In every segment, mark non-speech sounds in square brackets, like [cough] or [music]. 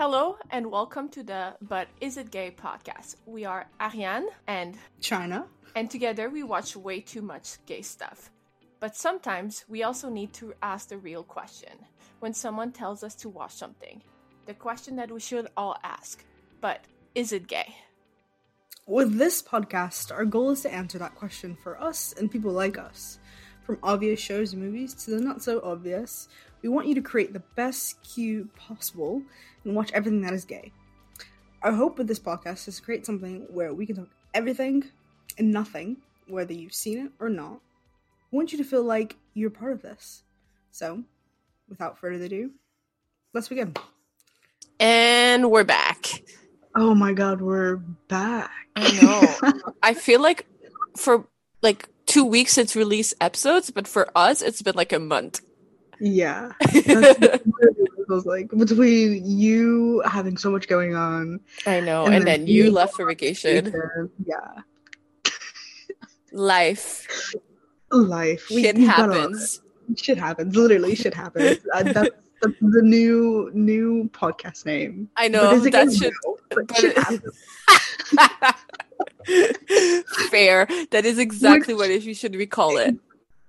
Hello and welcome to the But Is It Gay podcast. We are Arianne and Chyna. and together we watch way too much gay stuff. But sometimes we also need to ask the real question when someone tells us to watch something. The question that we should all ask. But is it gay? With this podcast, our goal is to answer that question for us and people like us. From obvious shows and movies to the not so obvious, we want you to create the best queue possible and watch everything that is gay. Our hope with this podcast is to create something where we can talk everything and nothing, whether you've seen it or not. We want you to feel like you're part of this. So, without further ado, let's begin. And we're back. Oh my god, we're back. I know. [laughs] I feel like for like two weeks it's released episodes, but for us it's been like a month. Yeah. [laughs] It feels like between you having so much going on. I know. And And, then then you left for vacation. [laughs] Yeah. Life. Life. Shit a lot. happens. Shit happens. Literally, shit happens. [laughs] Uh, that's the, the new new podcast name. I know is that should? But shit happens. fair. That is exactly Which- what you should recall it.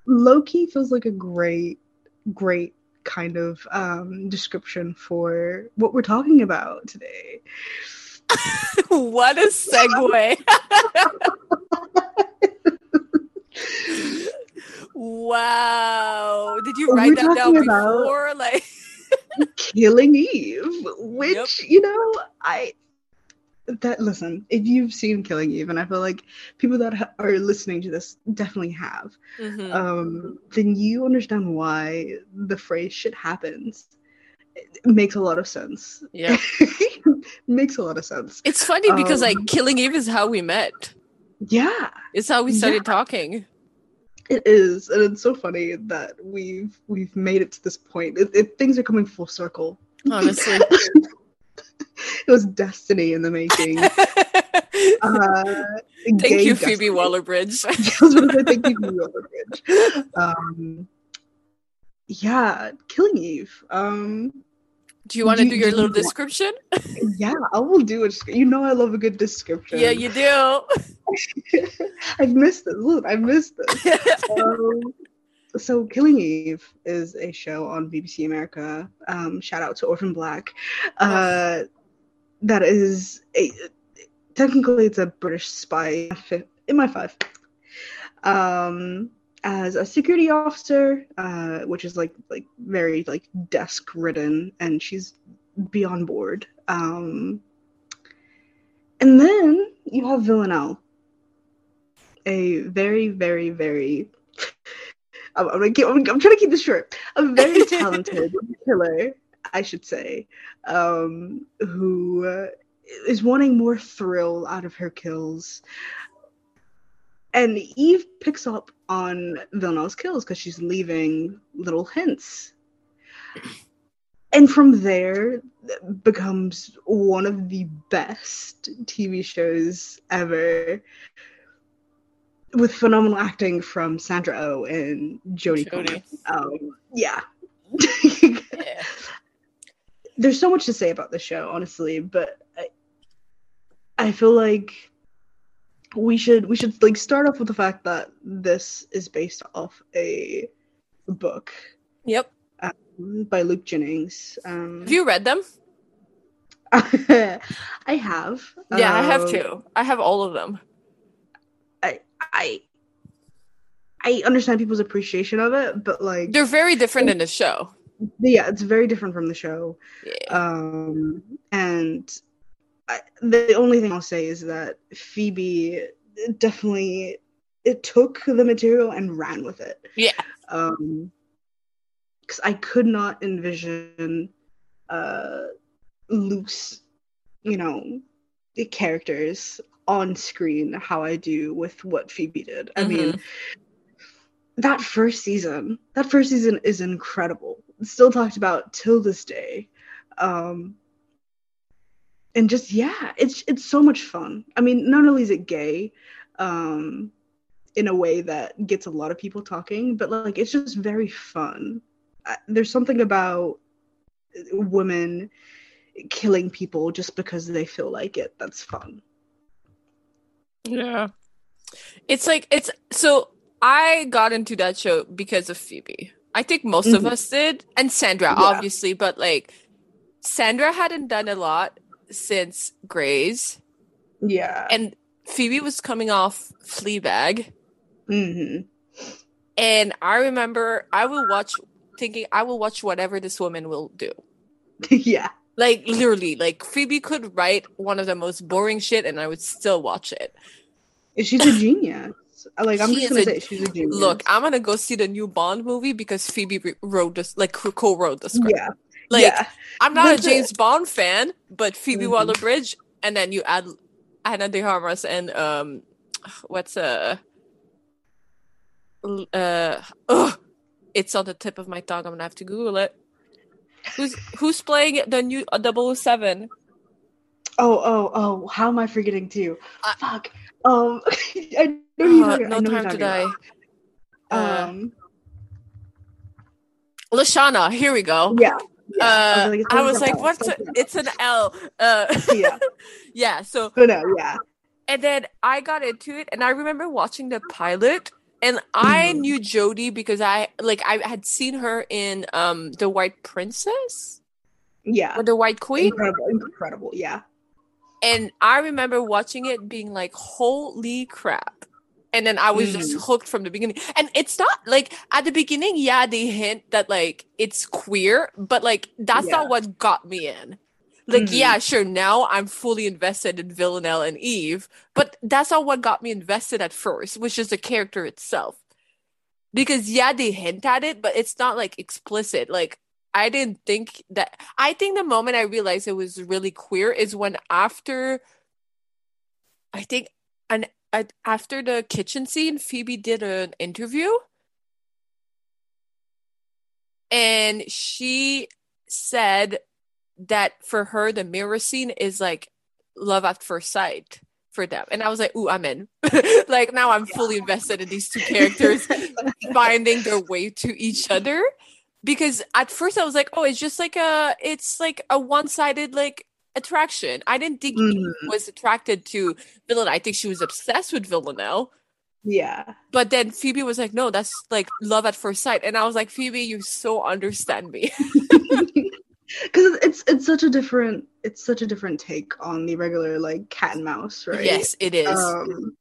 Loki feels like a great, great kind of um description for what we're talking about today. [laughs] what a segue. wow. Did you write that down before? Like [laughs] Killing Eve, which Yep. you know, I that listen, if you've seen Killing Eve, and I feel like people that ha- are listening to this definitely have, Mhm. um, then you understand why the phrase "shit happens." It makes a lot of sense. Yeah. [laughs] makes a lot of sense. It's funny because like Um, Killing Eve is how we met. Yeah, It's how we started talking. it is, and it's so funny that we've we've made it to this point. It, it, things are coming full circle. Honestly. [laughs] [laughs] it was destiny in the making. [laughs] Uh, Thank you. Phoebe Waller Bridge. [laughs] I was gonna say thank you for the other bridge. Um, yeah, Killing Eve. Um, Do you want to Do- do your do little you want- description? yeah, I will do it. You know, I love a good description. Yeah, you do. I've missed this. Look, I missed this. Um, so, Killing Eve is a show on BBC America. Um, shout out to Orphan Black. Uh, that is a technically it's a British spy in MI5. Um, as a security officer, uh, which is like like very like desk ridden, and she's beyond bored. Um, and then you have Villanelle, a very very very. I'm, I'm, gonna keep, I'm, I'm trying to keep this short. A very [laughs] talented killer, I should say, um, who uh, is wanting more thrill out of her kills. And Eve picks up on Villanelle's kills because she's leaving little hints. And from there becomes one of the best TV shows ever. With phenomenal acting from Sandra Oh and Jodie Jodie. Comer. Um, yeah. Yeah. [laughs] there's so much to say about the show, honestly, but I, I feel like we should we should like start off with the fact that this is based off a book Yep. by Luke Jennings. Um, Have you read them? [laughs] I have. Yeah, I have Um, too. I have all of them. I I I understand people's appreciation of it, but like They're very different in the show. Yeah, it's very different from the show. Yeah. Um, and I, the only thing I'll say is that Phoebe definitely it took the material and ran with it. Yeah. Um, because I could not envision uh Luke's, you know, the characters on screen how I do with what Phoebe did. I mean, that first season, that first season is incredible. It's still talked about till this day. Um and just yeah, it's it's so much fun. I mean, not only is it gay, um in a way that gets a lot of people talking, but like it's just very fun. I, there's something about women killing people just because they feel like it. That's fun. Yeah. It's like it's so I got into that show because of Phoebe. I think most mm-hmm. of us did and Sandra yeah. obviously, but like Sandra hadn't done a lot since Grey's. Yeah. And Phoebe was coming off Fleabag. Mm-hmm. And I remember I will watch thinking I will watch whatever this woman will do. [laughs] yeah. Like literally, like Phoebe could write one of the most boring shit and I would still watch it. She's a genius. Like I'm she just gonna a, say she's a genius. Look, I'm gonna go see the new Bond movie because Phoebe wrote this like co-wrote the script. Yeah. Like yeah. I'm not That's a James it. Bond fan, but Phoebe mm-hmm. Waller Bridge and then you add Ana de Armas and um what's uh uh ugh, it's on the tip of my tongue. I'm gonna have to Google it. Who's who's playing the new uh, 007? Oh, oh, oh! How am I forgetting too? Uh, Fuck. Um, [laughs] I know uh, no time to die. About. Um, Lashana. Here we go. Yeah. Yeah. Uh, I was like, I was like what's a, it's an L. Uh, [laughs] yeah. [laughs] yeah. So. Oh, no, yeah. And then I got into it, and I remember watching the pilot, and I mm. knew Jodie because I like I had seen her in um the White Princess. Yeah. Or the White Queen. Incredible, incredible, yeah. And I remember watching it being like, holy crap. And then I was mm. just hooked from the beginning. And it's not like at the beginning, yeah, they hint that like it's queer, but like that's yeah. not what got me in. Like, mm-hmm. yeah, sure, now I'm fully invested in Villanelle and Eve, but that's not what got me invested at first, which is the character itself. Because yeah, they hint at it, but it's not like explicit. Like I didn't think that I think the moment I realized it was really queer is when after I think and after the kitchen scene, Phoebe did an interview. And she said that for her the mirror scene is like love at first sight for them. And i was like ooh i'm in. [laughs] Like now i'm fully invested in these two characters [laughs] finding their way to each other because at first i was like oh it's just like a it's like a one-sided like attraction. I didn't think mm. he was attracted to villanelle. I think she was obsessed with villanelle. Yeah. But then phoebe was like no that's like love at first sight. And i was like phoebe you so understand me. [laughs] Because it's it's such a different it's such a different take on the regular like cat and mouse right? Yes it is. Um,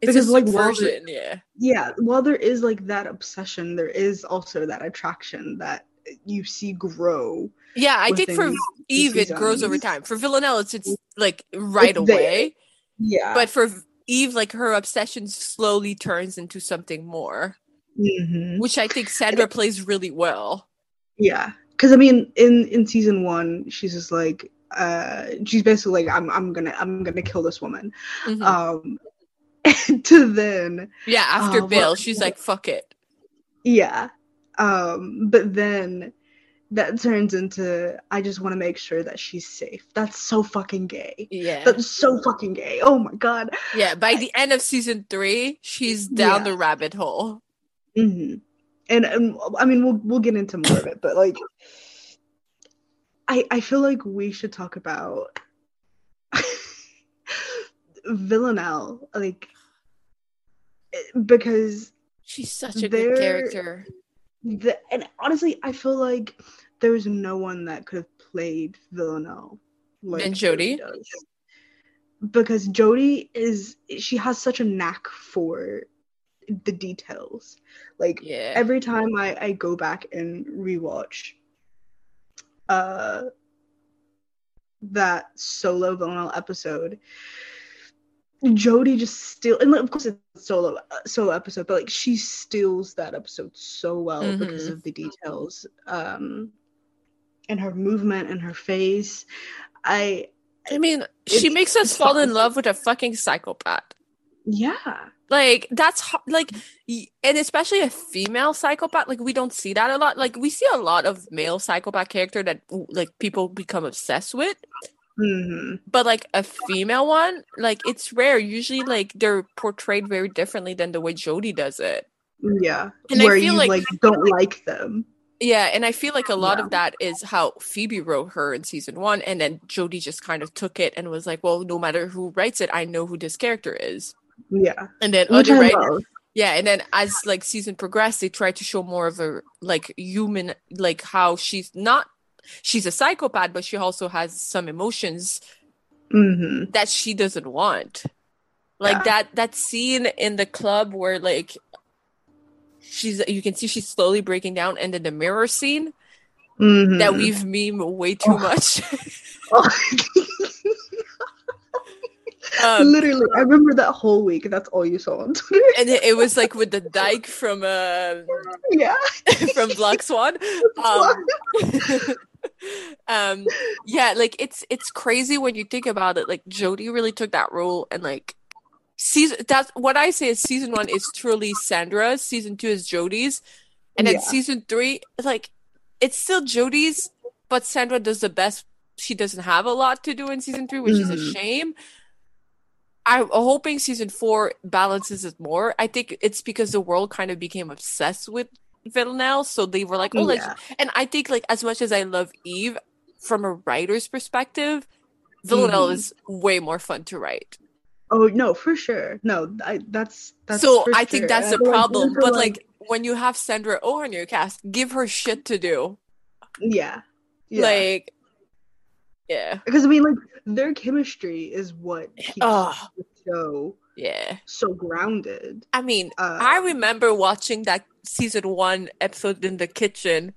it's because like version yeah. Yeah while there is like that obsession there is also that attraction that you see grow yeah i think for eve it grows over time. For villanelle it's it's like right it's away. Yeah. But for eve like her obsession slowly turns into something more. Mm-hmm. which i think sandra plays really well. Yeah because I mean, in in season one, she's just like, uh, she's basically like, I'm I'm gonna I'm gonna kill this woman. Mm-hmm. Um, [laughs] to then, yeah, after uh, Bill, she's like, fuck it. Yeah, um, but then that turns into I just want to make sure that she's safe. That's so fucking gay. Yeah. That's so fucking gay. Oh my god. Yeah, by the end of season 3, she's down yeah. the rabbit hole. hmm and, and I mean we'll we'll get into more of it, but like I I feel like we should talk about Villanelle, like because she's such a good character. The, and honestly, I feel like there's no one that could have played Villanelle like and Jodie. Because Jodie is she has such a knack for the details. Like yeah. every time I, I go back and rewatch uh that solo Villanelle episode, Jodie just still and of course it's solo uh, solo episode, but like she steals that episode so well mm-hmm. because of the details. Um and her movement and her face. I I mean, she makes us fall in love with a fucking psychopath. Yeah. Like that's like, and especially a female psychopath. Like we don't see that a lot. Like we see a lot of male psychopath character that like people become obsessed with. Mm-hmm. But like a female one, like it's rare. Usually, like they're portrayed very differently than the way Jodie does it. Yeah, and where I feel you like, like don't like them. Yeah, and I feel like a lot Yeah. of that is how Phoebe wrote her in season one, and then Jodie just kind of took it and was like, "Well, no matter who writes it, I know who this character is." Yeah, And then which other writers, yeah, and then as like season progressed, they tried to show more of a like human, like how she's not, she's a psychopath, but she also has some emotions hmm that she doesn't want. Like Yeah. that that scene in the club where like she's you can see she's slowly breaking down, and then the mirror scene hmm that we've meme way too Oh. much. [laughs] [laughs] um, Literally, I remember that whole week. That's all you saw on Twitter. and it, it was like with the dyke from uh, [laughs] yeah. [laughs] from Black Swan. [laughs] Um, um, yeah, like it's it's crazy when you think about it. Like Jodie really took that role, and like season that's what I say is season one is truly Sandra's, season two is Jodie's, and then Yeah. season three, like it's still Jodie's, but Sandra does the best. She doesn't have a lot to do in season three, which is a Mhm. shame. I'm hoping season four balances it more. I think it's because the world kind of became obsessed with Villanelle, so they were like, "Oh, let's yeah. and I think like as much as I love Eve from a writer's perspective, Villanelle Mhm. is way more fun to write. Oh no, for sure. No, I, that's that's. so I think sure. that's And the like problem. But like when you have Sandra Oh on your cast, give her shit to do. yeah, yeah. Like yeah. because I mean, like their chemistry is what keeps Oh, the show yeah. so grounded. I mean, Uh, I remember watching that season one episode in the kitchen,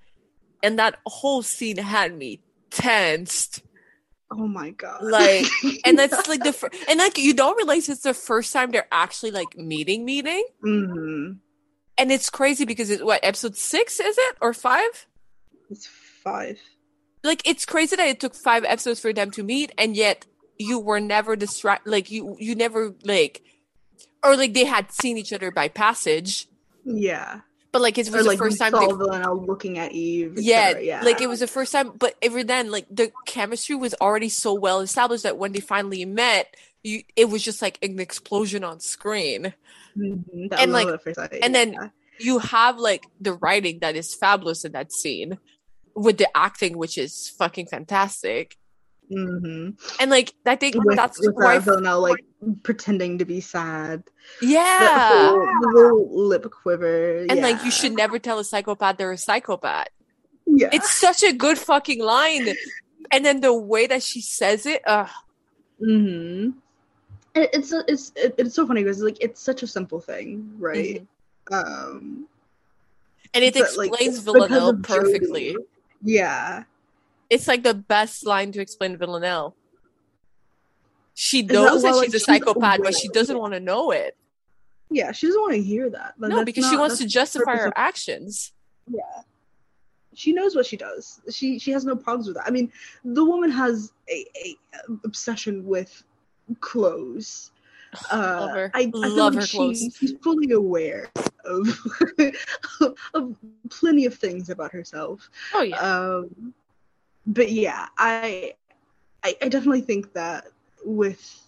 and that whole scene had me tensed. oh my god! Like, [laughs] and that's like the fir- and like you don't realize it's the first time they're actually like meeting, meeting, hmm and it's crazy because it's what episode six is it or five? it's five. Like it's crazy that it took five episodes for them to meet, and yet you were never distracted. Like you, you never like, or like they had seen each other by passage, Yeah, but like it was or the like first time saw they Villanelle looking at Eve. yeah, yeah, like it was the first time but even then like the chemistry was already so well established that when they finally met you it was just like an explosion on screen. Mhm, and, like- at first sight, and then- you have like the writing that is fabulous in that scene with the acting which is fucking fantastic Mhm. and like i think with, that's with why Villanelle like pretending to be sad. The yeah whole- the little lip quiver. and like you should never tell a psychopath they're a psychopath Yeah. it's such a good fucking line and then the way that she says it uh hmm It, it's it's it, it's so funny because like it's such a simple thing, right? Um, and it like, explains because villanelle perfectly Yeah, It's like the best line to explain Villanelle. She that knows that, why, like, she's a she's psychopath, but she doesn't want to know it. yeah. She doesn't want to hear that. Like, no, because she wants to justify her of- actions. Yeah. She knows what she does. She she has no problems with that. I mean, the woman has a, a obsession with clothes. [sighs] Uh, Love her. I, I Love like her she- clothes. She's fully aware of [laughs] of plenty of things about herself. Oh yeah. Um, but yeah, I, I I definitely think that with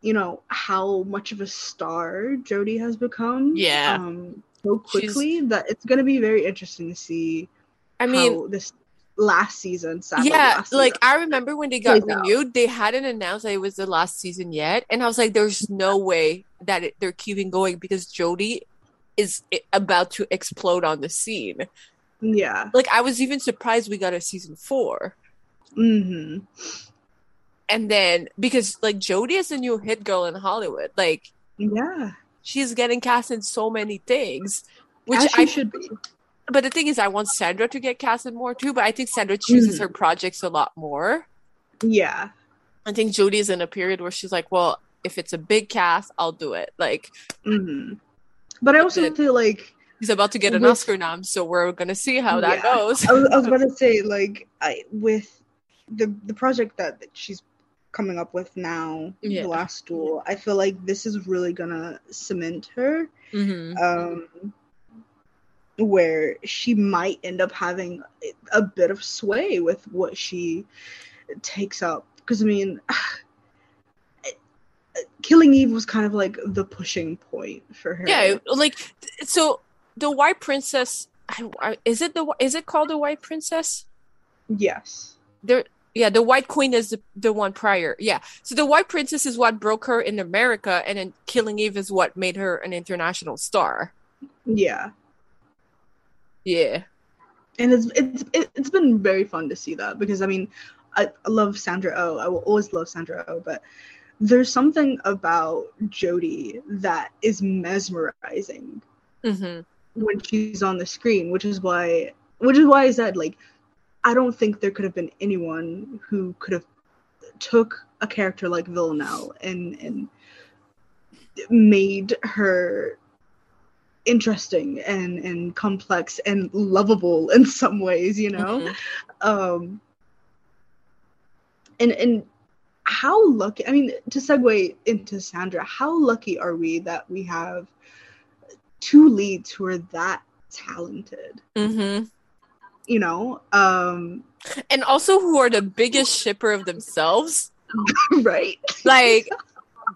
you know how much of a star Jodie has become, Yeah. um, so She's- quickly that it's going to be very interesting to see. I mean, how this last season, sadly, yeah, last like. I remember when they got renewed, they hadn't announced that it was the last season yet, and I was like, "There's no way that it, they're keeping going because Jodie is about to explode on the scene." yeah, Like I was even surprised we got a season four. hmm and then because like Jodie is a new hit girl in Hollywood, like yeah, she's getting cast in so many things, which I. should be. But the thing is, I want Sandra to get cast in more too. But I think Sandra chooses Mhm. her projects a lot more. Yeah, I think Jodie is in a period where she's like, well, if it's a big cast, I'll do it. Like hmm but I also feel like he's about to get an With- Oscar nom, so we're gonna see how that Yeah. goes. I was, I was about [laughs] to say like I with the the project that, that she's coming up with now, Yeah. the last duel. I feel like this is really gonna cement her, Mhm. um, where she might end up having a bit of sway with what she takes up. Because I mean. Killing Eve was kind of like the pushing point for her. Yeah, like so the White Princess is it the is it called the White Princess? Yes. There, yeah, the White Queen is the, the one prior. Yeah, so the White Princess is what broke her in America, and then Killing Eve is what made her an international star. Yeah. Yeah. And it's it's it's been very fun to see that because I mean, I, I love Sandra Oh. I will always love Sandra Oh, but there's something about Jodie that is mesmerizing Mm-hmm. when she's on the screen, which is why which is why I said like I don't think there could have been anyone who could have took a character like Villanelle and and made her interesting and and complex and lovable in some ways, you know. Mhm. Um and and how lucky I mean to segue into Sandra, how lucky are we that we have two leads who are that talented? Mm-hmm. You know? Um And also, who are the biggest shipper of themselves? [laughs] right? Like,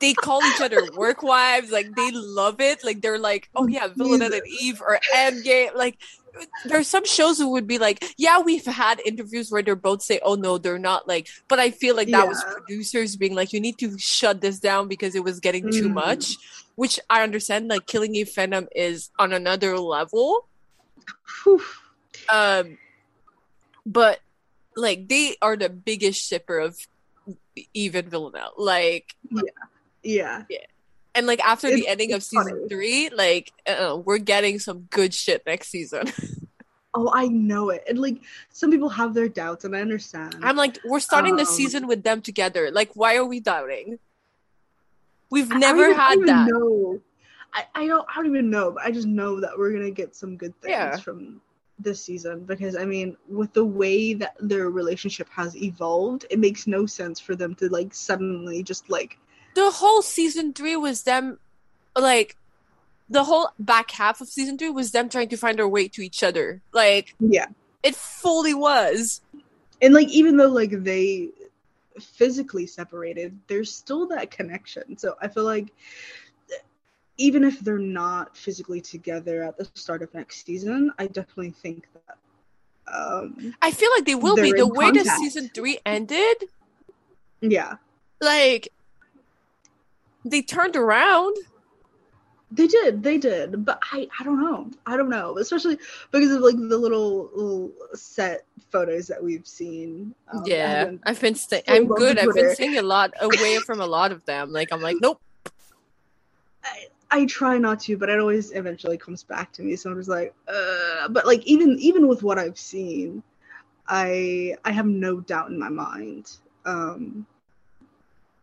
they call each other work wives. Like, they love it. Like, they're like, oh yeah, Villanelle and Eve or Endgame. Like, there's some shows who would be like, yeah, we've had interviews where they're both say, oh no, they're not. Like, but I feel like that was producers being like, you need to shut this down because it was getting too Mm. much. Which I understand. Like, Killing Eve fandom is on another level. Whew. Um, but like they are the biggest shipper of Eve and Villanelle. Like, Yeah. And like after the ending of season funny. three, like uh, we're getting some good shit next season. [laughs] Oh, I know it. And like some people have their doubts and I understand. I'm like, we're starting the Um, season with them together. Like, why are we doubting? We've never I had don't that. even Know. I, I don't I don't even know, but I just know that we're gonna get some good things Yeah. from this season because I mean, with the way that their relationship has evolved, it makes no sense for them to like suddenly just like The whole season three was them, like, the whole back half of season three was them trying to find their way to each other. Like, yeah. it fully was. And like even though like they physically separated, there's still that connection. So I feel like even if they're not physically together at the start of next season, I definitely think that um I feel like they will be. The way the season three ended, yeah. like they turned around. They did, they did, but I, I don't know, I don't know, especially because of like the little, little set photos that we've seen. Um, yeah, I've been. St- still I'm good. I've been seeing a lot away from a lot of them. Like I'm like, nope. [laughs] I, I try not to, but it always eventually comes back to me. So I'm just like, uh, but like even even with what I've seen, I I have no doubt in my mind um,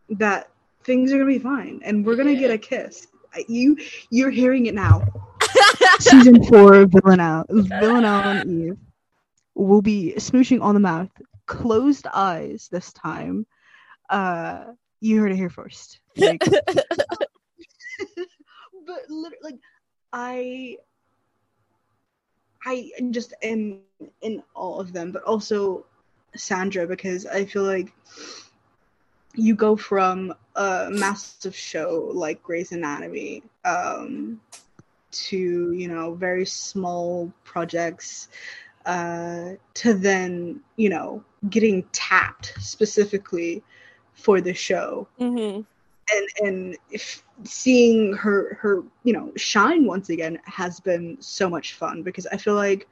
that things are gonna be fine, and we're gonna get a kiss. You you're hearing it now. [laughs] season four Villanelle, Villanelle and Eve will be smooching on the mouth, closed eyes this time. Uh, you heard it here first. Like, [laughs] [laughs] but literally, like, I, I just am in all of them, but also Sandra because I feel like you go from a massive show like Grey's Anatomy um, to you know very small projects uh, to then you know getting tapped specifically for the show. Hmm and and if seeing her her you know shine once again has been so much fun because I feel like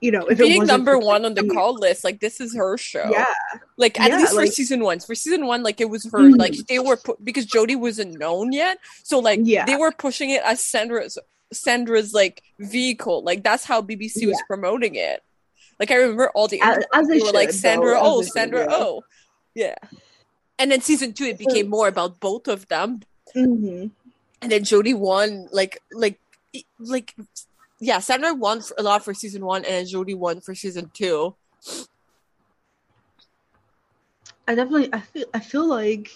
you know if it Being number one on the call list, like this is her show. yeah Like at Yeah, least for like- season one. For season one, like it was her. Mhm. Like they were pu- because Jodie wasn't known yet, so like Yeah. they were pushing it as Sandra's Sandra's like vehicle. Like that's how BBC was promoting it. Like I remember all the as, as they they were like Sandra, though, as oh they should, Sandra, yeah. oh, yeah. And then season two, it became more about both of them. Mhm. and then Jodie won like like like yeah, Sandra won for, a lot for season one, and Jodie won for season two. I definitely I feel I feel like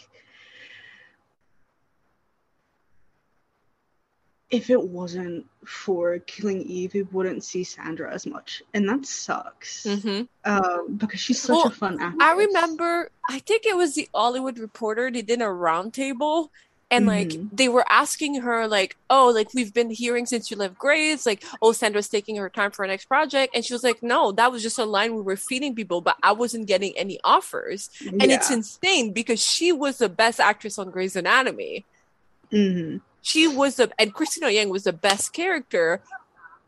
if it wasn't for Killing Eve, we wouldn't see Sandra as much, and that sucks. Mm-hmm. Um, because she's such Well, a fun actress. I remember, I think it was the Hollywood Reporter. They did a roundtable, and like mm-hmm. they were asking her like oh like we've been hearing since you left Grey's like oh Sandra's taking her time for her next project. And she was like no that was just a line we were feeding people but I wasn't getting any offers. And yeah. it's insane because she was the best actress on Grey's Anatomy. Mm-hmm. she was the and Cristina Yang was the best character.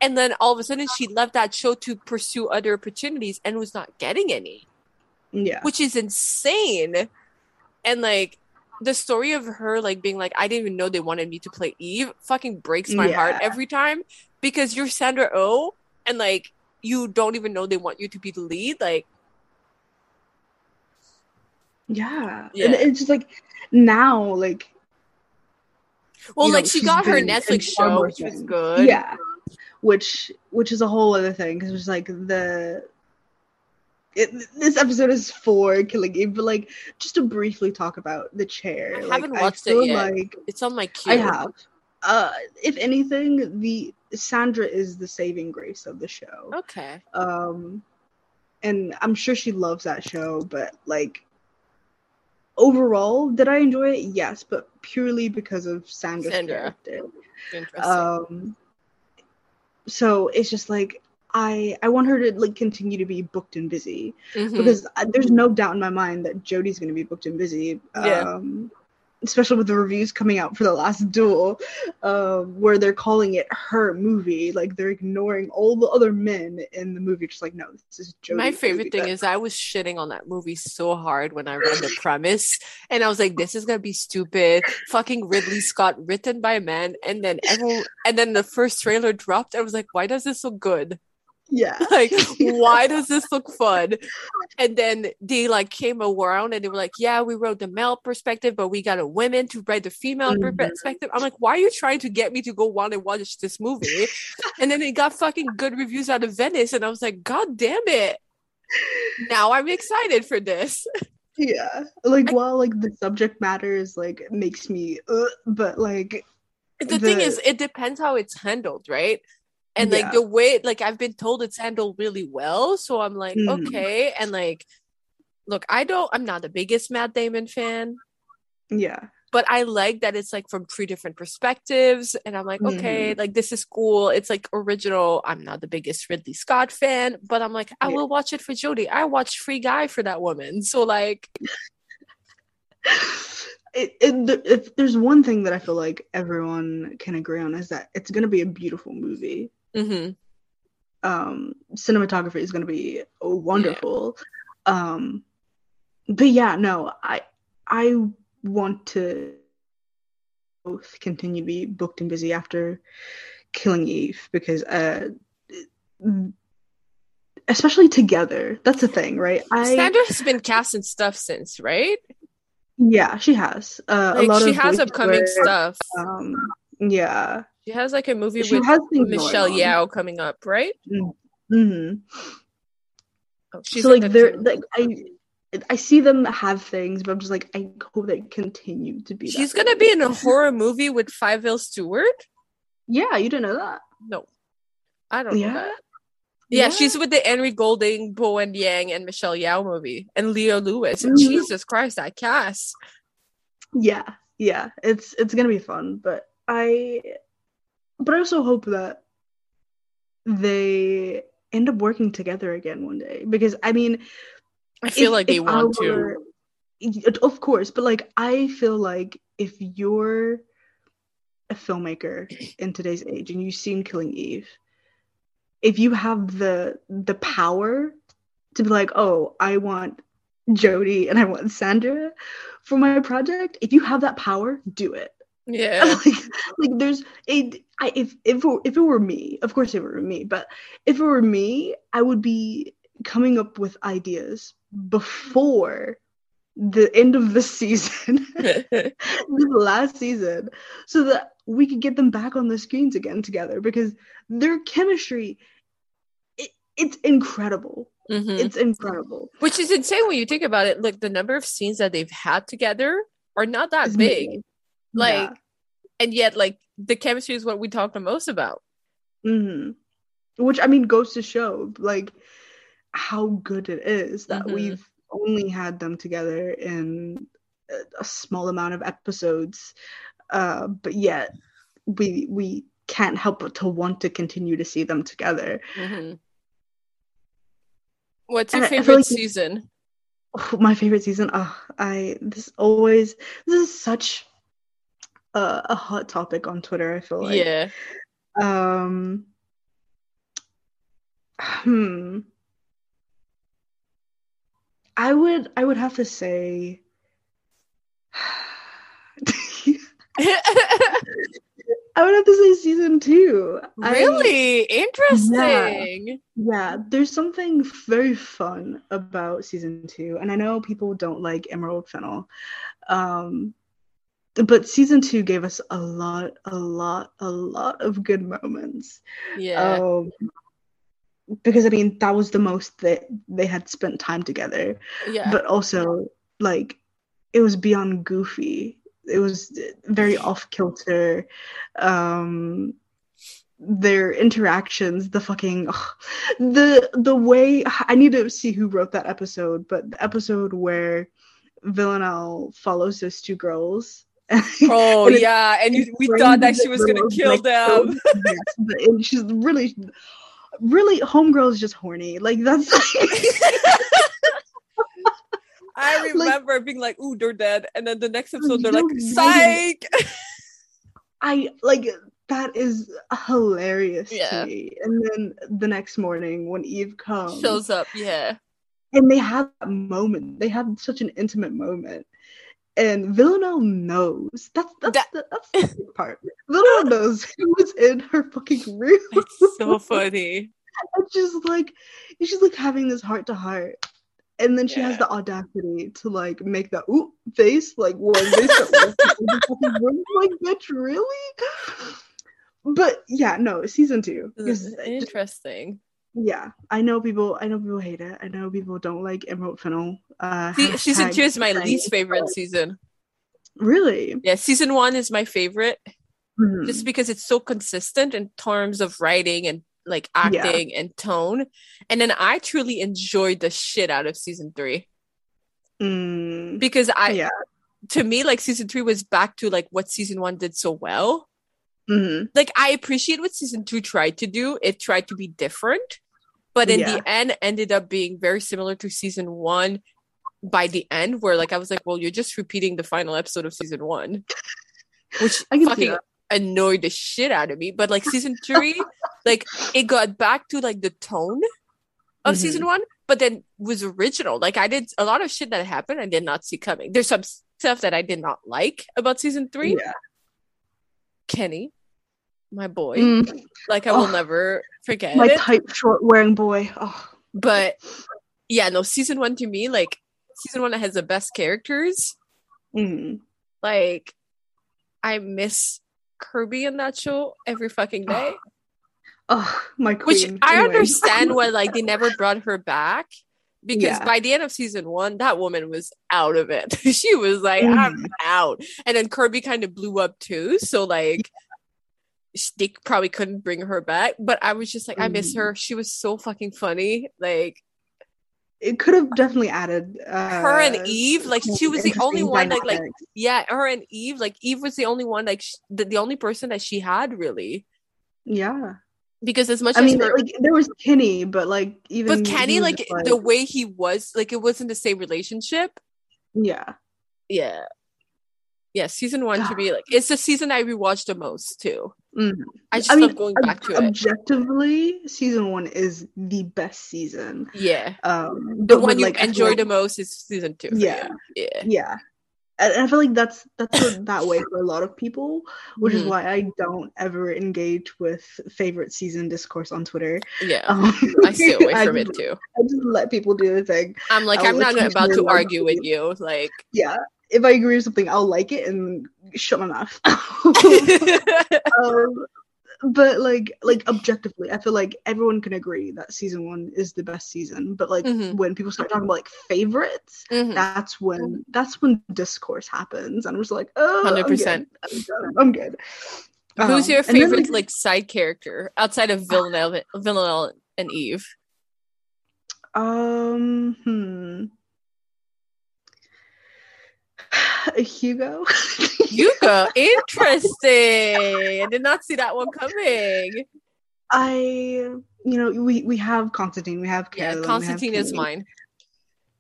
And then all of a sudden she left that show to pursue other opportunities and was not getting any. Yeah. Which is insane. And like the story of her like being like, I didn't even know they wanted me to play Eve fucking breaks my yeah. heart every time because you're Sandra O oh and like you don't even know they want you to be the lead. Like Yeah. yeah. And it's just like now, like Well, like know, she got her Netflix show, which was good. Yeah. Which which is a whole other thing because it's like the it, this episode is for Killing Eve, but like just to briefly talk about the chair. I like, haven't watched it yet. Like it's on my queue. I have. Uh, if anything, the Sandra is the saving grace of the show. Okay. Um, and I'm sure she loves that show, but like overall, did I enjoy it? Yes, but purely because of Sandra's Sandra. character. Interesting. Um, so it's just like I I want her to like continue to be booked and busy mm-hmm. because I, there's no doubt in my mind that Jodie's going to be booked and busy. Yeah. Um, especially with the reviews coming out for the last duel, uh, where they're calling it her movie. Like they're ignoring all the other men in the movie. Just like, no, this is Jodie. My favorite thing is I was shitting on that movie so hard when I read the premise, and I was like, this is gonna be stupid. Fucking Ridley Scott, written by a man, and then everyone, and then the first trailer dropped. I was like, why does this look good? Yeah. [laughs] Like, [laughs] why does this look fun? And then they like came around and they were like, yeah, we wrote the male perspective, but we got a women to write the female mm-hmm. perspective. I'm like, why are you trying to get me to go want to watch this movie? and then it got fucking good reviews out of Venice. And I was like, God damn it. Now I'm excited for this. Yeah. Like, I, while like the subject matter is like makes me, uh, but like, the, the thing is, it depends how it's handled, right? And yeah. like the way like i've been told it's handled really well so i'm like mm. okay and like look i don't i'm not the biggest matt damon fan yeah but i like that it's like from three different perspectives and i'm like mm. okay like this is cool it's like original i'm not the biggest ridley scott fan but i'm like i yeah. will watch it for jodie i watched free guy for that woman so like [laughs] it, it, if there's one thing that I feel like everyone can agree on is that it's going to be a beautiful movie. Mm-hmm. Um, cinematography is going to be wonderful. Yeah. Um, but yeah, no, I I want to both continue to be booked and busy after Killing Eve because uh, especially together. That's the thing, right? I Sandra has been cast in stuff since, right? Yeah, she has. Uh, like, a lot she has upcoming stuff. Um, yeah, she has like a movie she with Michelle Yeoh coming up, right? Mm-hmm. Oh, so like they're like I. I see them have things, but I'm just like, I hope they continue to be. She's gonna be in a horror movie with Five Fivel Stewart. Yeah, you didn't know that? No, I don't yeah. know that. Yeah, yeah, she's with the Henry Golding, Bowen Yang, and Michelle Yeoh movie, and Leo Lewis. And mm-hmm. Jesus Christ, that cast. Yeah, yeah, it's it's gonna be fun, but I but I also hope that they end up working together again one day because I mean, I feel if, like they want were, to. Of course, but like I feel like if you're a filmmaker in today's age and you've seen Killing Eve, if you have the the power to be like, oh, I want Jodie and I want Sandra for my project, if you have that power, do it. Yeah. [laughs] like, like there's a I if if it, if it were me, of course if it were me, but if it were me, I would be coming up with ideas before the end of the season, [laughs] the last season, so that we could get them back on the screens again together because their chemistry, it, it's incredible. Mm-hmm. It's incredible. Which is insane when you think about it. Like the number of scenes that they've had together are not that it's big. Amazing. Like, yeah. and yet, like, the chemistry is what we talk the most about. Mm-hmm. Which, I mean, goes to show, like, how good it is that mm-hmm. we've only had them together in a small amount of episodes uh, but yet we we can't help but to want to continue to see them together. Mm-hmm. What's your I favorite like- season? Oh, [sighs] my favorite season. Oh, I this always this is such a, a hot topic on Twitter. I feel like yeah. um hmm I would I would have to say [sighs] I would have to say season two. I- really interesting. yeah, there's something very fun about season two, and I know people don't like Emerald Fennell, um, but season two gave us a lot, a lot, a lot of good moments. Yeah. Um, because I mean, that was the most that they had spent time together, yeah. but also like it was beyond goofy. It was very [sighs] off kilter. Um, their interactions, the fucking ugh, the the way I need to see who wrote that episode, but the episode where Villanelle follows those two girls. [laughs] oh and yeah, and you, we thought that she was gonna kill like, them. so- yes, but- and she's really, really, homegirl is just horny. Like that's. [laughs] I [laughs] Like- remember being like, "Ooh, they're dead," and then the next oh, episode they're like, "Psych!" I like that is hilarious Yeah. to me. And then the next morning when Eve comes Shows up, yeah. and they have that moment, they have such an intimate moment. And Villanelle knows. That's that's That- the, that's the part. Villanelle knows [laughs] who was in her fucking room. It's so funny. [laughs] and she's like she's like having this heart to heart. And then she has the audacity to like make that ooh face like when they start walking in the fucking room. Like, bitch, really? But yeah, no, season two. Because Interesting. Yeah, I know people I know people hate it. I know people don't like Emerald Fennell. Uh See, season two is my least favorite season. Really? Yeah, season one is my favorite Mhm. just because it's so consistent in terms of writing and like Yeah. acting and tone. And then I truly enjoyed the shit out of season three Mm, because I, yeah. to me, like season three was back to like what season one did so well. Mhm. Like I appreciate what season two tried to do. It tried to be different, but in Yeah. the end, ended up being very similar to season one. By the end, where like I was like, well, you're just repeating the final episode of season one, which fucking annoyed the shit out of me. But like season three, [laughs] like it got back to like the tone of Mhm. season one, but then was original. Like I did a lot of shit that happened I did not see coming. There's some stuff that I did not like about season three. Yeah. Kenny, my boy, Mm, like I will Oh. never forget my it. tight short wearing boy. Oh. but yeah, no, season one to me, like season one has the best characters. Mhm. Like I miss Kirby in that show every fucking day. Oh, my Which queen. I Anyway. understand [laughs] why like they never brought her back. Because Yeah. by the end of season one, that woman was out of it. [laughs] she was like, I'm Mhm. out. And then Kirby kind of blew up too. So like they probably couldn't bring her back. But I was just like, I miss her. She was so fucking funny. Like it could have definitely added uh, her and Eve, like she was the only one like like yeah, her and Eve, like Eve was the only one like sh- the, the only person that she had really. yeah. Because as much I as mean, her like there was Kenny, but like even but Kenny, was like, the way he was, like it wasn't the same relationship. yeah, Yeah. Yeah, season one to me, [sighs] like it's the season I rewatched the most too. Mhm. I just I mean, love going ob- back to it. objectively, season one is the best season. Yeah. Um, The one you like, enjoy like- the most is season two. Yeah. Yeah. yeah, I feel like that's that's [laughs] that way for a lot of people, which is Mhm. why I don't ever engage with favorite season discourse on Twitter. Yeah. Um, I stay [laughs] away from it too. I just let people do their thing. I'm like, I'll I'm not about to argue with you. Like, Yeah, if I agree with something, I'll like it and shut my mouth. [laughs] um, but like like objectively i feel like everyone can agree that season one is the best season but like Mhm. when people start talking about like favorites Mhm. that's when that's when discourse happens and i'm just like oh 100%. 100% i'm good, I'm good. who's Um, your and then, favorite like, like side character outside of Villanelle, Villanelle and Eve? um hmm [laughs] Hugo Hugo, [laughs] interesting. I did not see that one coming. I, you know, we we have Constantine, we have Carolyn, yeah, Constantine is mine.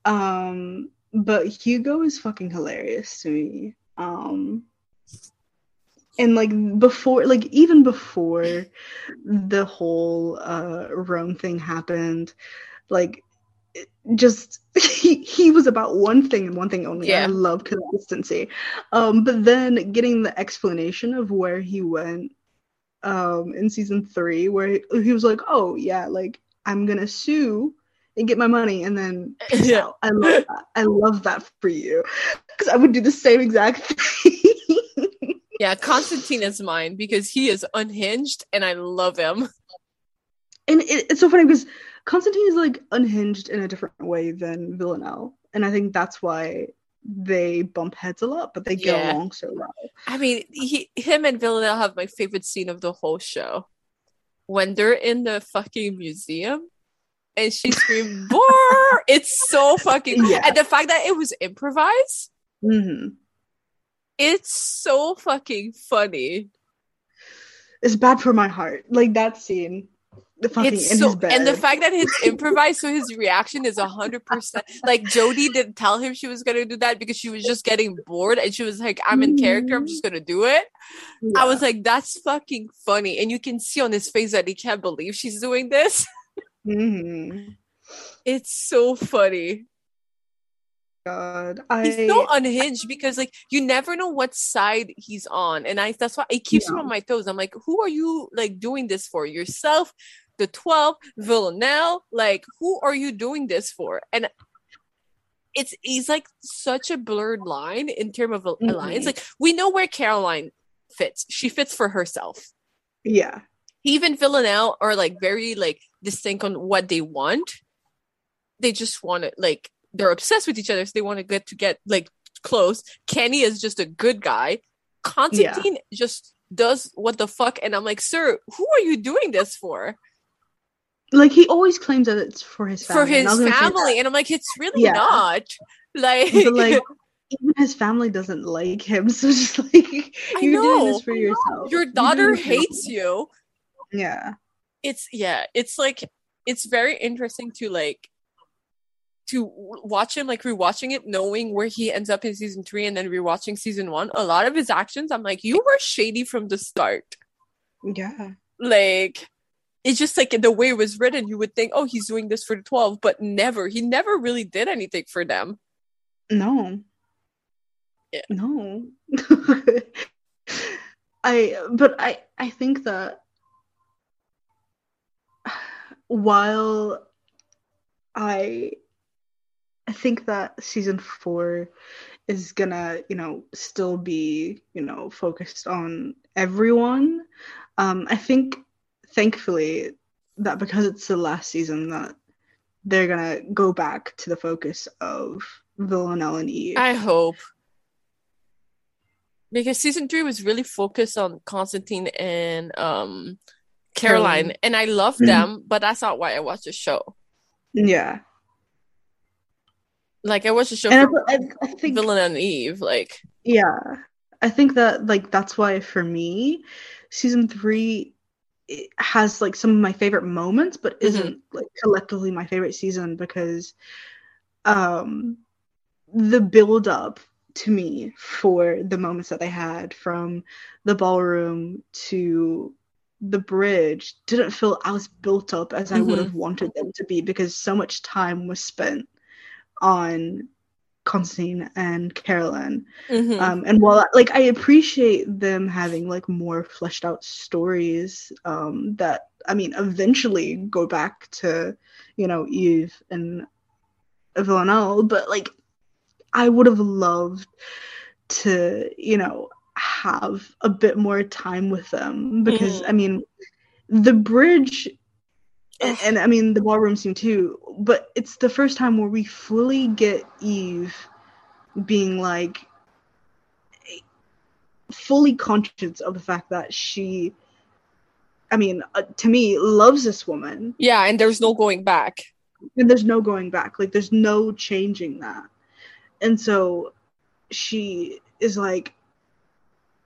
Um, but Hugo is fucking hilarious to me. Um, and like before, like even before the whole uh Rome thing happened, like just [laughs] he he was about one thing and one thing only. Yeah. I love consistency. Um, but then getting the explanation of where he went, um, in season three, where he, he was like, "Oh yeah, like I'm gonna sue." And get my money, and then [laughs] Yeah. out. I love that. I love that for you, because I would do the same exact [laughs] thing. Yeah, Constantine is mine because he is unhinged and I love him. and it, it's so funny because Constantine is like unhinged in a different way than Villanelle, and I think that's why they bump heads a lot, but they get along so well. I mean, he, him and Villanelle have my favorite scene of the whole show. When they're in the fucking museum and she screamed, [laughs] Boar! It's so fucking Yeah. And the fact that it was improvised, hmm it's so fucking funny. It's bad for my heart, like that scene. The fucking It's so and the fact that it's [laughs] improvised, so his reaction is hundred percent. Like Jodie didn't tell him she was gonna do that because she was just getting bored, and she was like, "I'm in character. I'm just gonna do it." I was like, "That's fucking funny," and you can see on his face that he can't believe she's doing this. [laughs] Mhm. It's so funny. God, I He's so unhinged because like you never know what side he's on, and I that's why it keeps me Yeah. on my toes. I'm like, who are you like doing this for? Yourself, the twelve, Villanelle. Like, who are you doing this for? And it's he's like such a blurred line in terms of alliance. Mm-hmm. Like we know where Carolyn fits. She fits for herself. yeah, Even Villanelle are like very like distinct on what they want. They just want to like they're obsessed with each other, so they want to get to get like close. Kenny is just a good guy. Constantine just does what the fuck, and I'm like, sir, who are you doing this for? Like he always claims that it's for his family. For his and I was gonna say that, family, and I'm like, it's really Yeah. not. Like, but like [laughs] even his family doesn't like him, [laughs] so it's just like you're doing this for yourself. your daughter hates you. Yeah. it's yeah it's like it's very interesting to like to watch him like rewatching it knowing where he ends up in season three and then rewatching season one a lot of his actions i'm like you were shady from the start Yeah. like it's just like the way it was written you would think oh he's doing this for the 12 but never he never really did anything for them No. Yeah. No. [laughs] I but I I think that while I I think that season 4 is gonna, you know, still be, you know, focused on everyone. Um I think thankfully that because it's the last season that they're gonna go back to the focus of Villanelle and Eve. i hope because season three was really focused on constantine and um carolyn Carolyn. and i love Mhm. them but that's not why i watched the show yeah, Like I watched the show and for I, I, I think Villain and Eve. Like yeah, I think that like that's why for me, season three it has like some of my favorite moments, but Mhm. isn't like collectively my favorite season because um the build up to me for the moments that they had from the ballroom to the bridge didn't feel as built up as I would Mhm. have wanted them to be because so much time was spent on Constantine and Carolyn. mhm. Um, and while like I appreciate them having like more fleshed out stories um, that I mean eventually go back to you know Eve and Villanelle, but like I would have loved to you know have a bit more time with them because Mhm. I mean the bridge and, and I mean the ballroom scene too, but it's the first time where we fully get Eve being like fully conscious of the fact that she I mean, uh, to me, loves this woman, yeah, and there's no going back. and there's no going back. Like, there's no changing that. And so she is like,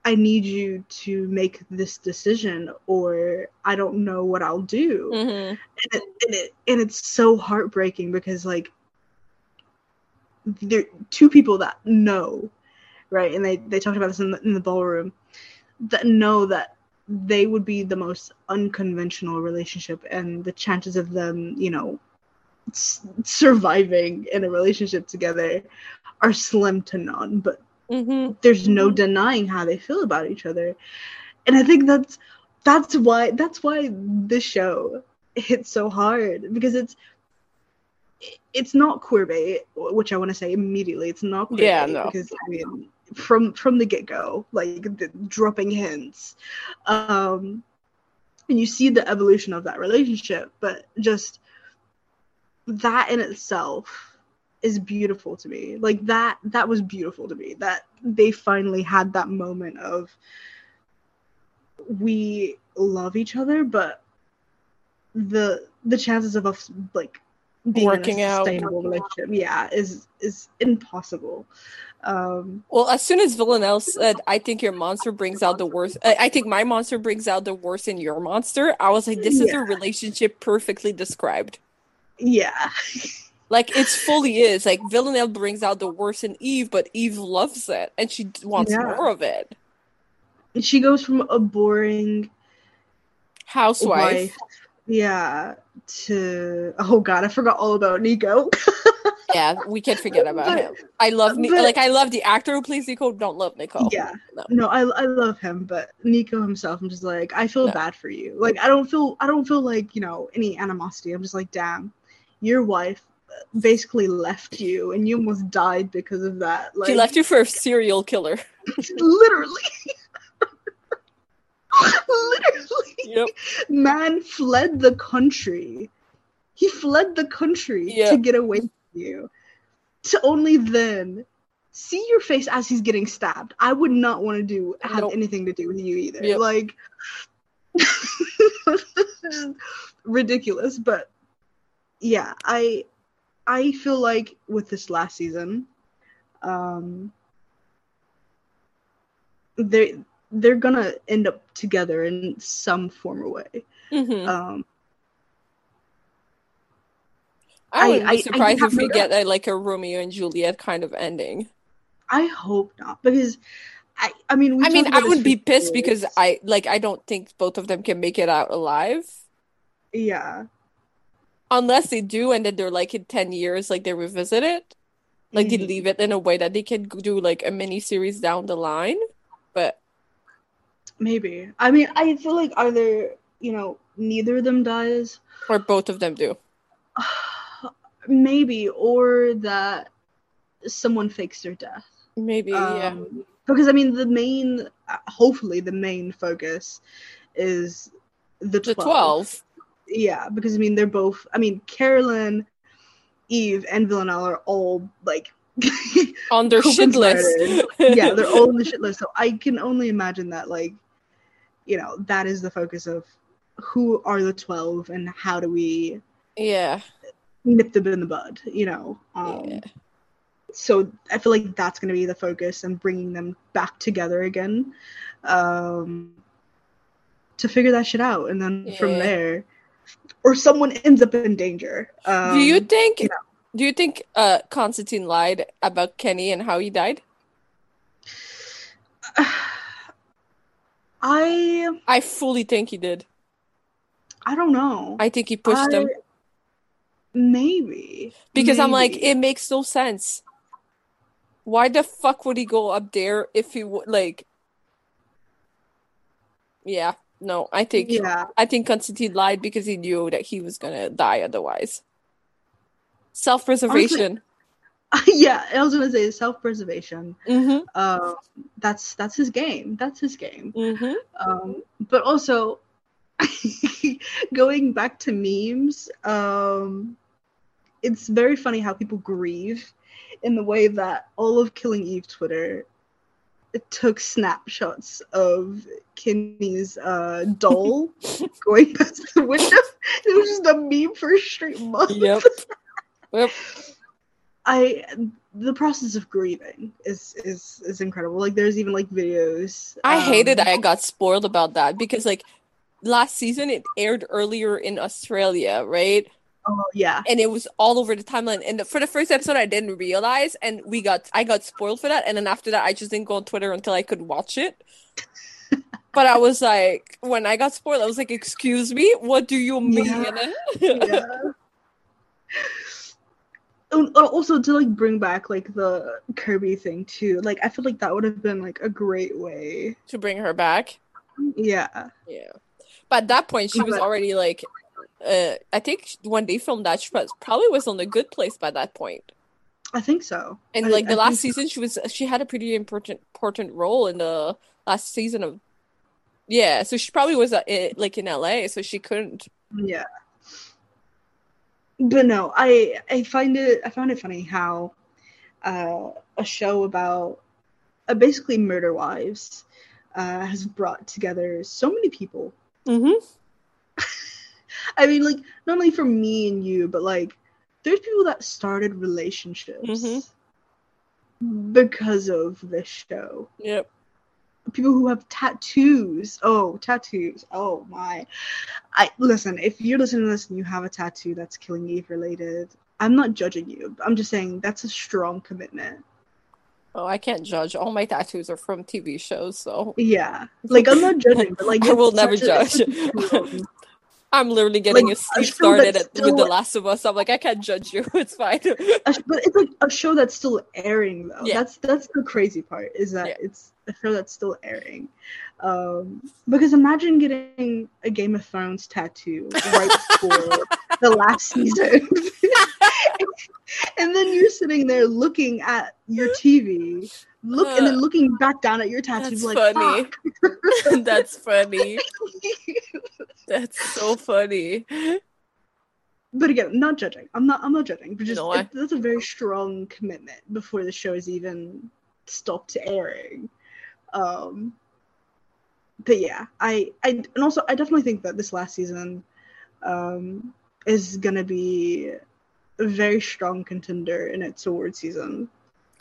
I need you to make this decision or I don't know what I'll do. Mm-hmm. And, it, and, it, and it's so heartbreaking because like there two people that know, right? And they, they talked about this in the, in the ballroom that know that they would be the most unconventional relationship and the chances of them, you know, s- surviving in a relationship together are slim to none. But Mm-hmm. there's no denying how they feel about each other and i think that's that's why that's why this show hits so hard because it's it's not queer bait, which i want to say immediately it's not queerbait Yeah, no. because i mean from from the get-go like the, dropping hints um and you see the evolution of that relationship but just that in itself is beautiful to me like that that was beautiful to me that they finally had that moment of we love each other but the the chances of us like being Working in a out. sustainable relationship yeah is is impossible um Well, as soon as Villanelle said, "I think your monster brings out the worst," I I think my monster brings out the worst in your monster. I was like, "This is Yeah. a relationship perfectly described." yeah [laughs] Like it's fully is. Like Villanelle brings out the worst in Eve, but Eve loves it and she wants Yeah. more of it. And she goes from a boring Housewife. wife yeah to oh god i forgot all about nico [laughs] Yeah, we can't forget about But- him. I love Ni- like I love the actor who plays Nico. Don't love Nico. yeah No. no I, I love him but nico himself i'm just like i feel No. bad for you like i don't feel i don't feel like you know any animosity i'm just like damn your wife basically left you and you almost died because of that like She left you for a serial killer. [laughs] literally literally Yep. man fled the country he fled the country Yeah. to get away from you to only then see your face as he's getting stabbed i would not want to do have Nope. anything to do with you either Yep. like [laughs] ridiculous but yeah i i feel like with this last season um they they're gonna end up together in some form or way hmm um I wouldn't I- I- be I surprised if we get a, like a Romeo and Juliet kind of ending. i hope not because i i mean I mean, I would be pissed because. I like I don't think both of them can make it out alive. yeah Unless they do, and then they're like in 10 years, like they revisit it. Like they Mhm. leave it in a way that they can do like a mini series down the line. But maybe i mean i feel like either you know neither of them dies or both of them do. [sighs] maybe or that someone fakes their death Maybe, yeah. um, because i mean the main hopefully the main focus is the 12. The 12. Yeah because i mean they're both i mean carolyn eve and villanelle are all like [laughs] On their shit list. yeah [laughs] they're all in the shit list so i can only imagine that like you know that is the focus of who are the 12 and how do we Yeah. nip them in the bud you know um Yeah. so i feel like that's going to be the focus and bringing them back together again um to figure that shit out and then from there or someone ends up in danger um, Do you think you know. do you think uh Constantine lied about Kenny and how he died? [sighs] i I fully think he did. i don't know I think he pushed him I- maybe because I'm like, it makes no sense. Why the fuck would he go up there if he would like? Yeah, no, I think yeah I think Constantine lied because he knew that he was gonna die otherwise. Self-preservation. [laughs] yeah i was gonna say self-preservation Mm-hmm. um that's that's his game that's his game Mm-hmm. um but also [laughs] going back to memes um it's very funny how people grieve in the way that all of killing eve twitter took snapshots of Kenny's uh, doll [laughs] going past the window. It was just a meme for a straight month. Yep. Yep. I the process of grieving is is is incredible. Like there's even like videos. I um, hated I got spoiled about that because like last season it aired earlier in Australia, right? Oh yeah. And it was all over the timeline. And for the first episode, I didn't realize, and we got I got spoiled for that. And then after that, I just didn't go on Twitter until I could watch it. [laughs] but I was like, when I got spoiled, I was like, "Excuse me, what do you mean?" Yeah. yeah. [laughs] Oh, oh, also to like bring back like the Kirby thing too. Like I feel like that would have been like a great way. to bring her back. Yeah. Yeah. But at that point, she was already like, uh, I think when they filmed that, she probably was on a good place by that point. I think so. And I- like the I last think so. season, she was she had a pretty important important role in the last season of. Yeah, so she probably was uh, like in LA, so she couldn't. Yeah. But no, I I find it I found it funny how uh, a show about uh, basically murder wives uh, has brought together so many people. Mm-hmm. [laughs] I mean, like not only for me and you, but like there's people that started relationships Mhm. because of this show. Yep. people who have tattoos. Oh, tattoos. Oh my. I listen, if you're listening to this and you have a tattoo that's killing Eve related, I'm not judging you. I'm just saying that's a strong commitment. Oh, I can't judge. All my tattoos are from TV shows, so Yeah. Like I'm not judging, but like [laughs] I will never judge. [laughs] I'm literally getting Like, a a sleep show started at, with The Last of Us. I'm like, I can't judge you. [laughs] It's fine. sh- but it's like a show that's still airing though. Yeah. That's that's the crazy part is that Yeah. it's a show that's still airing. Um, because imagine getting a Game of Thrones tattoo right before [laughs] the last season, [laughs] and then you're sitting there looking at your TV, look and then looking back down at your tattoo, That's like funny. That's funny. That's so funny. but again, not judging. I'm not. I'm not judging. But just No, I- it- that's a very strong commitment before the show is even stopped airing. Um, but yeah, I, I, and also I definitely think that this last season, um, is gonna be a very strong contender in its award season.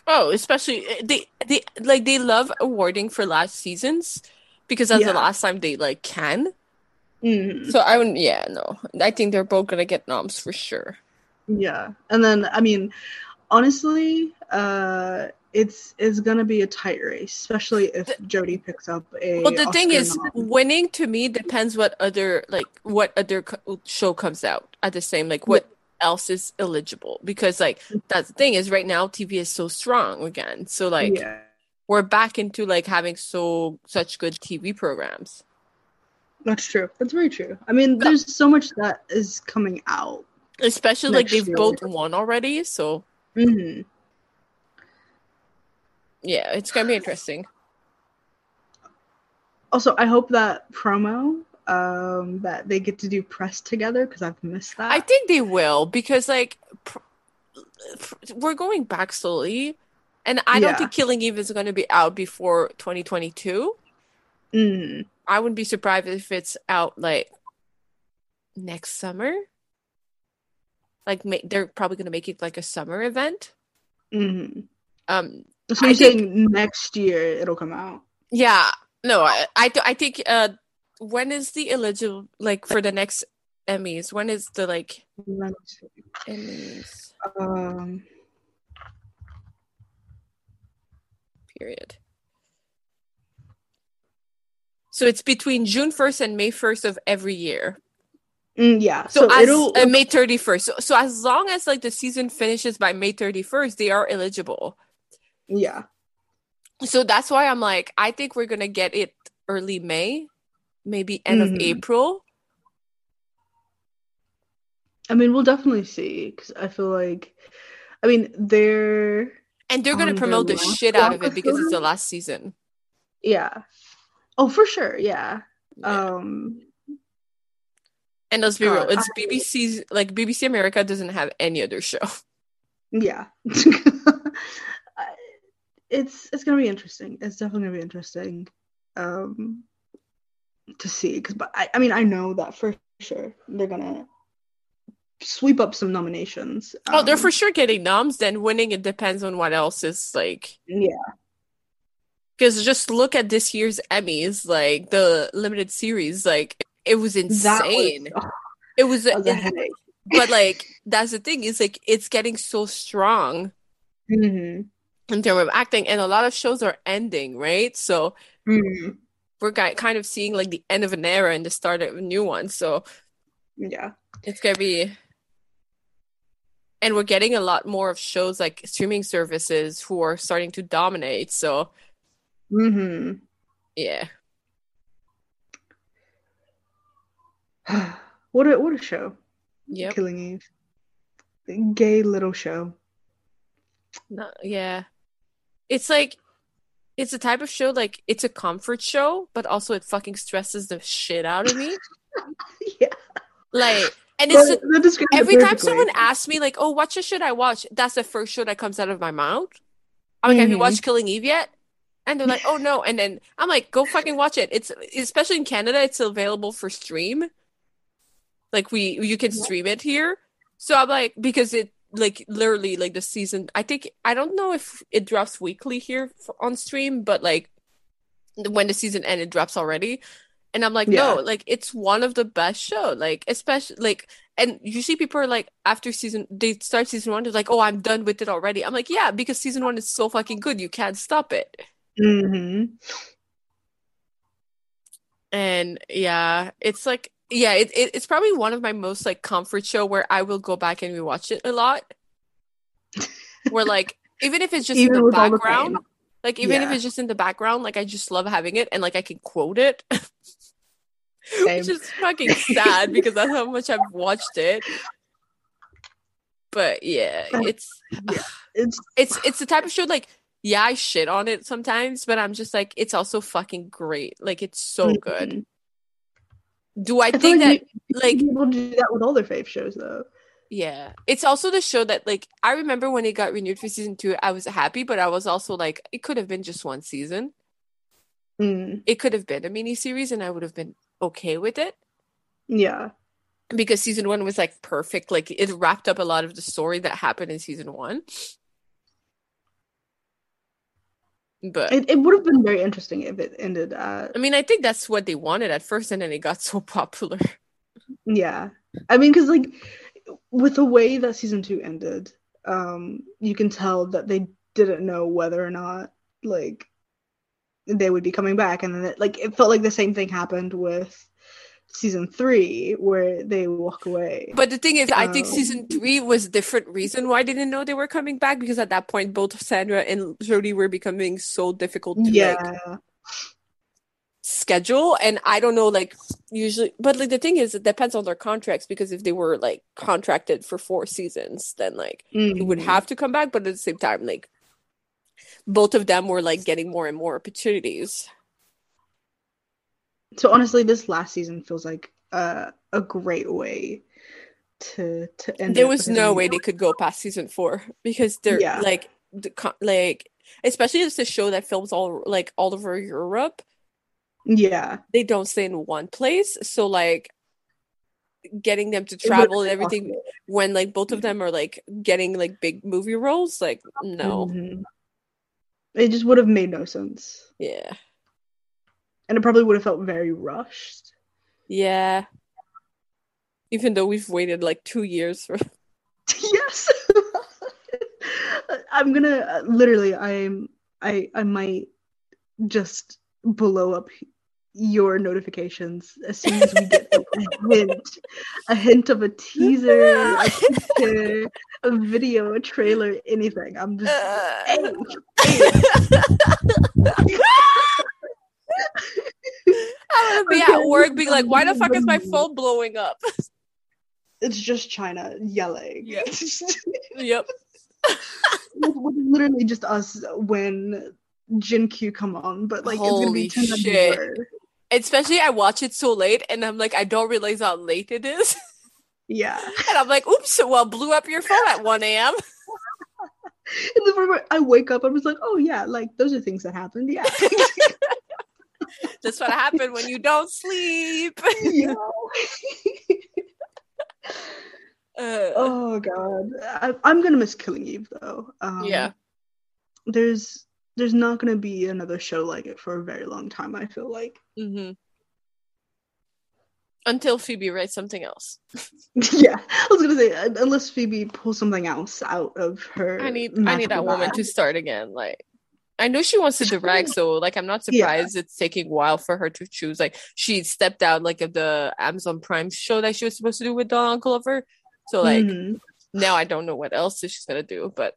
Oh, especially they they like they love awarding for last seasons because that's Yeah. the last time they like can. Mhm. So I wouldn't. Yeah, no. I think they're both gonna get noms for sure. Yeah, and then I mean, honestly, uh, it's it's gonna be a tight race, especially if Jodie picks up a. But the thing is, nom. winning to me depends what other like what other co- show comes out at the same like what else is eligible because like that's the thing is right now TV is so strong again. So like yeah, we're back into like having so such good TV programs. That's true. That's very true. I mean, there's so much that is coming out. Especially like they've year. both won already, so hmm yeah, it's gonna be interesting. Also, I hope that promo um that they get to do press together because I've missed that. I think they will because like pr- pr- we're going back slowly, and I don't think Killing Eve is going to be out before 2022. Mhm. I wouldn't be surprised if it's out like next summer. Like ma- they're probably going to make it like a summer event. Mhm. Um, So I you're think- saying next year it'll come out? yeah, no, I I, I think uh, when is the eligible like for the next Emmys? When is the like Let me see. Emmys Um, period? So it's between June 1st and May 1st of every year. mm, yeah. So, So, as it'll uh, May 31st. So, so as long as like the season finishes by May 31st, they are eligible. yeah. So that's why I'm like, I think we're gonna get it early May, maybe end of Mhm. April. I mean, we'll definitely see because I feel like, I mean, they're And they're gonna promote the shit out of it because it's the last season. yeah. Oh, for sure. Yeah. Yeah. Um. and let's be real, it's I- BBC's like BBC America doesn't have any other show. [laughs] Yeah. [laughs] It's it's gonna be interesting. It's definitely gonna be interesting, um, to see. Because, but I, I mean, I know that for sure they're gonna sweep up some nominations. oh, they're Um, for sure getting noms. Then winning it depends on what else is like. yeah. Because just look at this year's Emmys, like the limited series, like it was insane. was, oh, it was, was it- but like [laughs] that's the thing is like it's getting so strong hmm in terms of acting, and a lot of shows are ending, right? So hmm we're ki- kind of seeing like the end of an era and the start of a new one. So Yeah. it's gonna be, and we're getting a lot more of shows like streaming services who are starting to dominate. So hmm yeah, [sighs] what a what a show. Yeah. Killing Eve. Gay little show. no, yeah, it's like. It's a type of show like it's a comfort show, but also it fucking stresses the shit out of me. [laughs] yeah. Like, and it's But that describes it Every time someone asks me, like, "Oh, what show should I watch?" That's the first show that comes out of my mouth. I'm like, "Have you Mhm. watched Killing Eve yet?" And they're like, "Oh no!" And then I'm like, "Go fucking watch it." It's especially in Canada, it's available for stream. Like we, you can stream it here. So I'm like, because it like literally like the season. I think I don't know if it drops weekly here for, on stream, but like when the season ends, it drops already. And I'm like, Yeah. no, like it's one of the best show. Like especially like and usually people are like after season they start season one, they're like, oh, I'm done with it already. I'm like, yeah, because season one is so fucking good, you can't stop it. Hmm And yeah, it's like yeah, it, it it's probably one of my most like comfort show where I will go back and rewatch it a lot. [laughs] where like even if it's just in Even the the background, pain. like even if it's just in the background, like I just love having it and like I can quote it. [laughs] Which is fucking sad because that's how much I've watched it. But yeah, it's It's it's it's the type of show like yeah, I shit on it sometimes, but I'm just like it's also fucking great. Like it's so good. Mhm. Do I I think like that like people do that with all their fave shows though. yeah, it's also the show that like I remember when it got renewed for season 2, I was happy, but I was also like it could have been just one season. Mm. It could have been a mini series and I would have been okay with it. Yeah. because season one was like perfect. Like it wrapped up a lot of the story that happened in season one. But It, it would have been very interesting if it ended at I mean, I think that's what they wanted at first, and then it got [laughs] so popular. yeah. I mean, because like with the way that season two ended, um, you can tell that they didn't know whether or not like they would be coming back, and then it, like it felt like the same thing happened with season three where they walk away. But the thing is, I think Um, season three was a different reason why they didn't know they were coming back because at that point, both Sandra and Jodie were becoming so difficult to like schedule. And i don't know like usually but like the thing is it depends on their contracts because if they were like contracted for four seasons then like it would have to come back. But at the same time like both of them were like getting more and more opportunities So honestly, this last season feels like uh, a great way to to end. there was no way they could go past season four [laughs] because they're Yeah. like like especially it's a show that films all like all over europe Yeah, they don't stay in one place so like getting them to travel and everything possible. when like both of them are like getting like big movie roles like no Mhm. It just would have made no sense, yeah and it probably would have felt very rushed. yeah even though we've waited like two years for [laughs] [laughs] yes, [laughs] I'm gonna uh, literally. I'm. I. I might just blow up your notifications as soon as we get a hint, a hint of a teaser, a picture, a video, a trailer, anything. I'm just. I'm gonna be Okay, at work being like why the fuck is my [laughs] phone blowing up it's just Chyna yelling. [laughs] Yep It's literally just us when Jin Q come on, but like it's gonna be turned up shit. blur. especially i watch it so late and i'm like i don't realize how late it is [laughs] Yeah. and i'm like oops well blew up your phone at 1 a.m And then I wake up, I was like, oh yeah, like those are things that happened. Yeah. [laughs] that's what happened when you don't sleep yeah. [laughs] [laughs] Uh, Oh god, I, I'm gonna miss Killing Eve though. Um, yeah. there's there's not gonna be another show like it for a very long time. I feel like. hmm Until Phoebe writes something else. yeah, I was gonna say unless Phoebe pulls something else out of her. I need I need that woman to start again. Like I know she wants to direct, so like I'm not Yeah. surprised it's taking a while for her to choose. Like she stepped out like of the Amazon Prime show that she was supposed to do with Don Glover. So like Mhm. now I don't know what else she's gonna do, but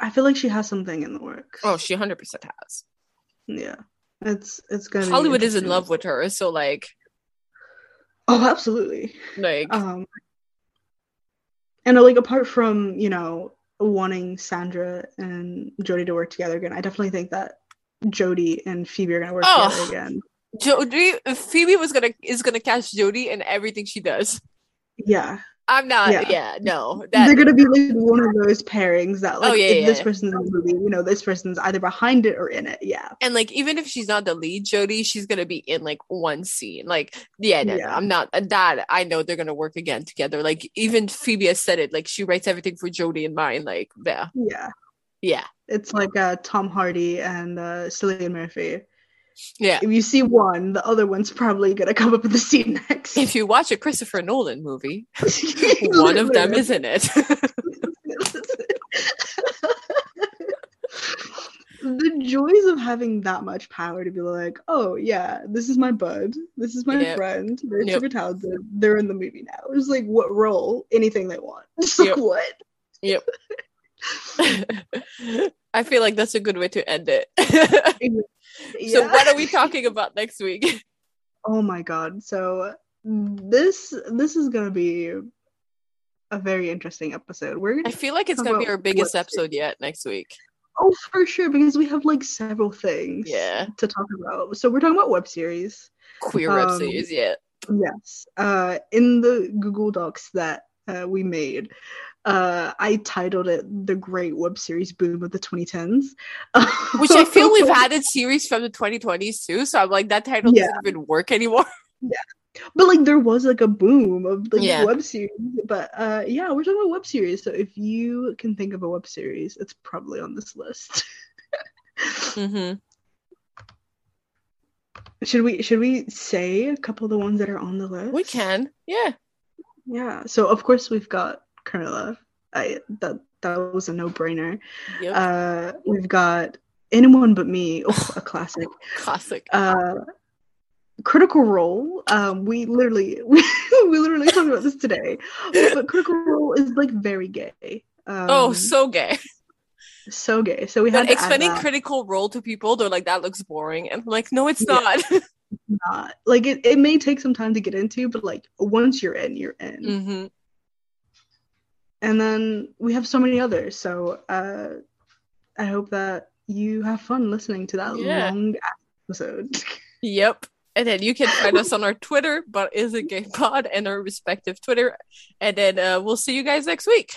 I feel like she has something in the works. oh she hundred percent has. yeah, it's it's gonna. be Hollywood is in love with her, so like Oh, absolutely. like Um, and like apart from you know wanting Sandra and Jodie to work together again, I definitely think that Jodie and Phoebe are gonna work Oh. together again. If Phoebe was gonna is gonna catch Jodie in everything she does. Yeah, I'm not Yeah. yeah, no. they're gonna be like one of those pairings that like Oh, yeah, if yeah, this person's in the movie, you know, this person's either behind it or in it. Yeah, and like even if she's not the lead Jodie, she's gonna be in like one scene. Like yeah, no. I'm not that I know they're gonna work again together. Like even Phoebe has said it, like she writes everything for Jodie in mind. Like yeah. yeah. Yeah. It's like uh, Tom Hardy and uh, Cillian Murphy. Yeah. If you see one, the other one's probably gonna come up in the scene next. If you watch a Christopher Nolan movie, [laughs] one of them is in it. [laughs] the joys of having that much power to be like, oh yeah, this is my bud, this is my Yep. friend, they're Yep. super talented, they're in the movie now. It's like what role, anything they want. [laughs] Just like what? yep. [laughs] I feel like that's a good way to end it. [laughs] So what are we talking about next week? [laughs] Oh my god. So this this is gonna be a very interesting episode. We're I feel like it's gonna be our biggest episode yet next week. oh for sure because we have like several things Yeah. to talk about. So we're talking about web series. Queer web Um, series, yeah. Yes. Uh, in the Google Docs that uh, we made, uh, I titled it "The Great Web Series Boom of the 2010s," [laughs] Which I feel we've had a series from the 2020s too. So I'm like, that title Yeah. doesn't even work anymore. [laughs] Yeah, but like there was like a boom of like Yeah. web series. But uh, yeah, we're talking about web series. So if you can think of a web series, it's probably on this list. hmm should we should we say a couple of the ones that are on the list? We can, yeah. Yeah. So of course we've got Carmilla. I that that was a no brainer. Yep. Uh, we've got anyone but me. Oh, [laughs] a classic. Classic. Uh, Critical Role. Um, we literally we, [laughs] we literally talked about this today. But Critical Role is like very gay. Um, oh, so gay. so gay. So we had But explaining critical role to people, they're like, that looks boring. And I'm like, no, it's Yeah. not. [laughs] not like it, it may take some time to get into, but like once you're in, you're in. hmm And then we have so many others. So uh, I hope that you have fun listening to that Yeah. long episode. Yep. And then you can find us [laughs] on our Twitter, but is it gay pod and our respective Twitter. And then uh, we'll see you guys next week.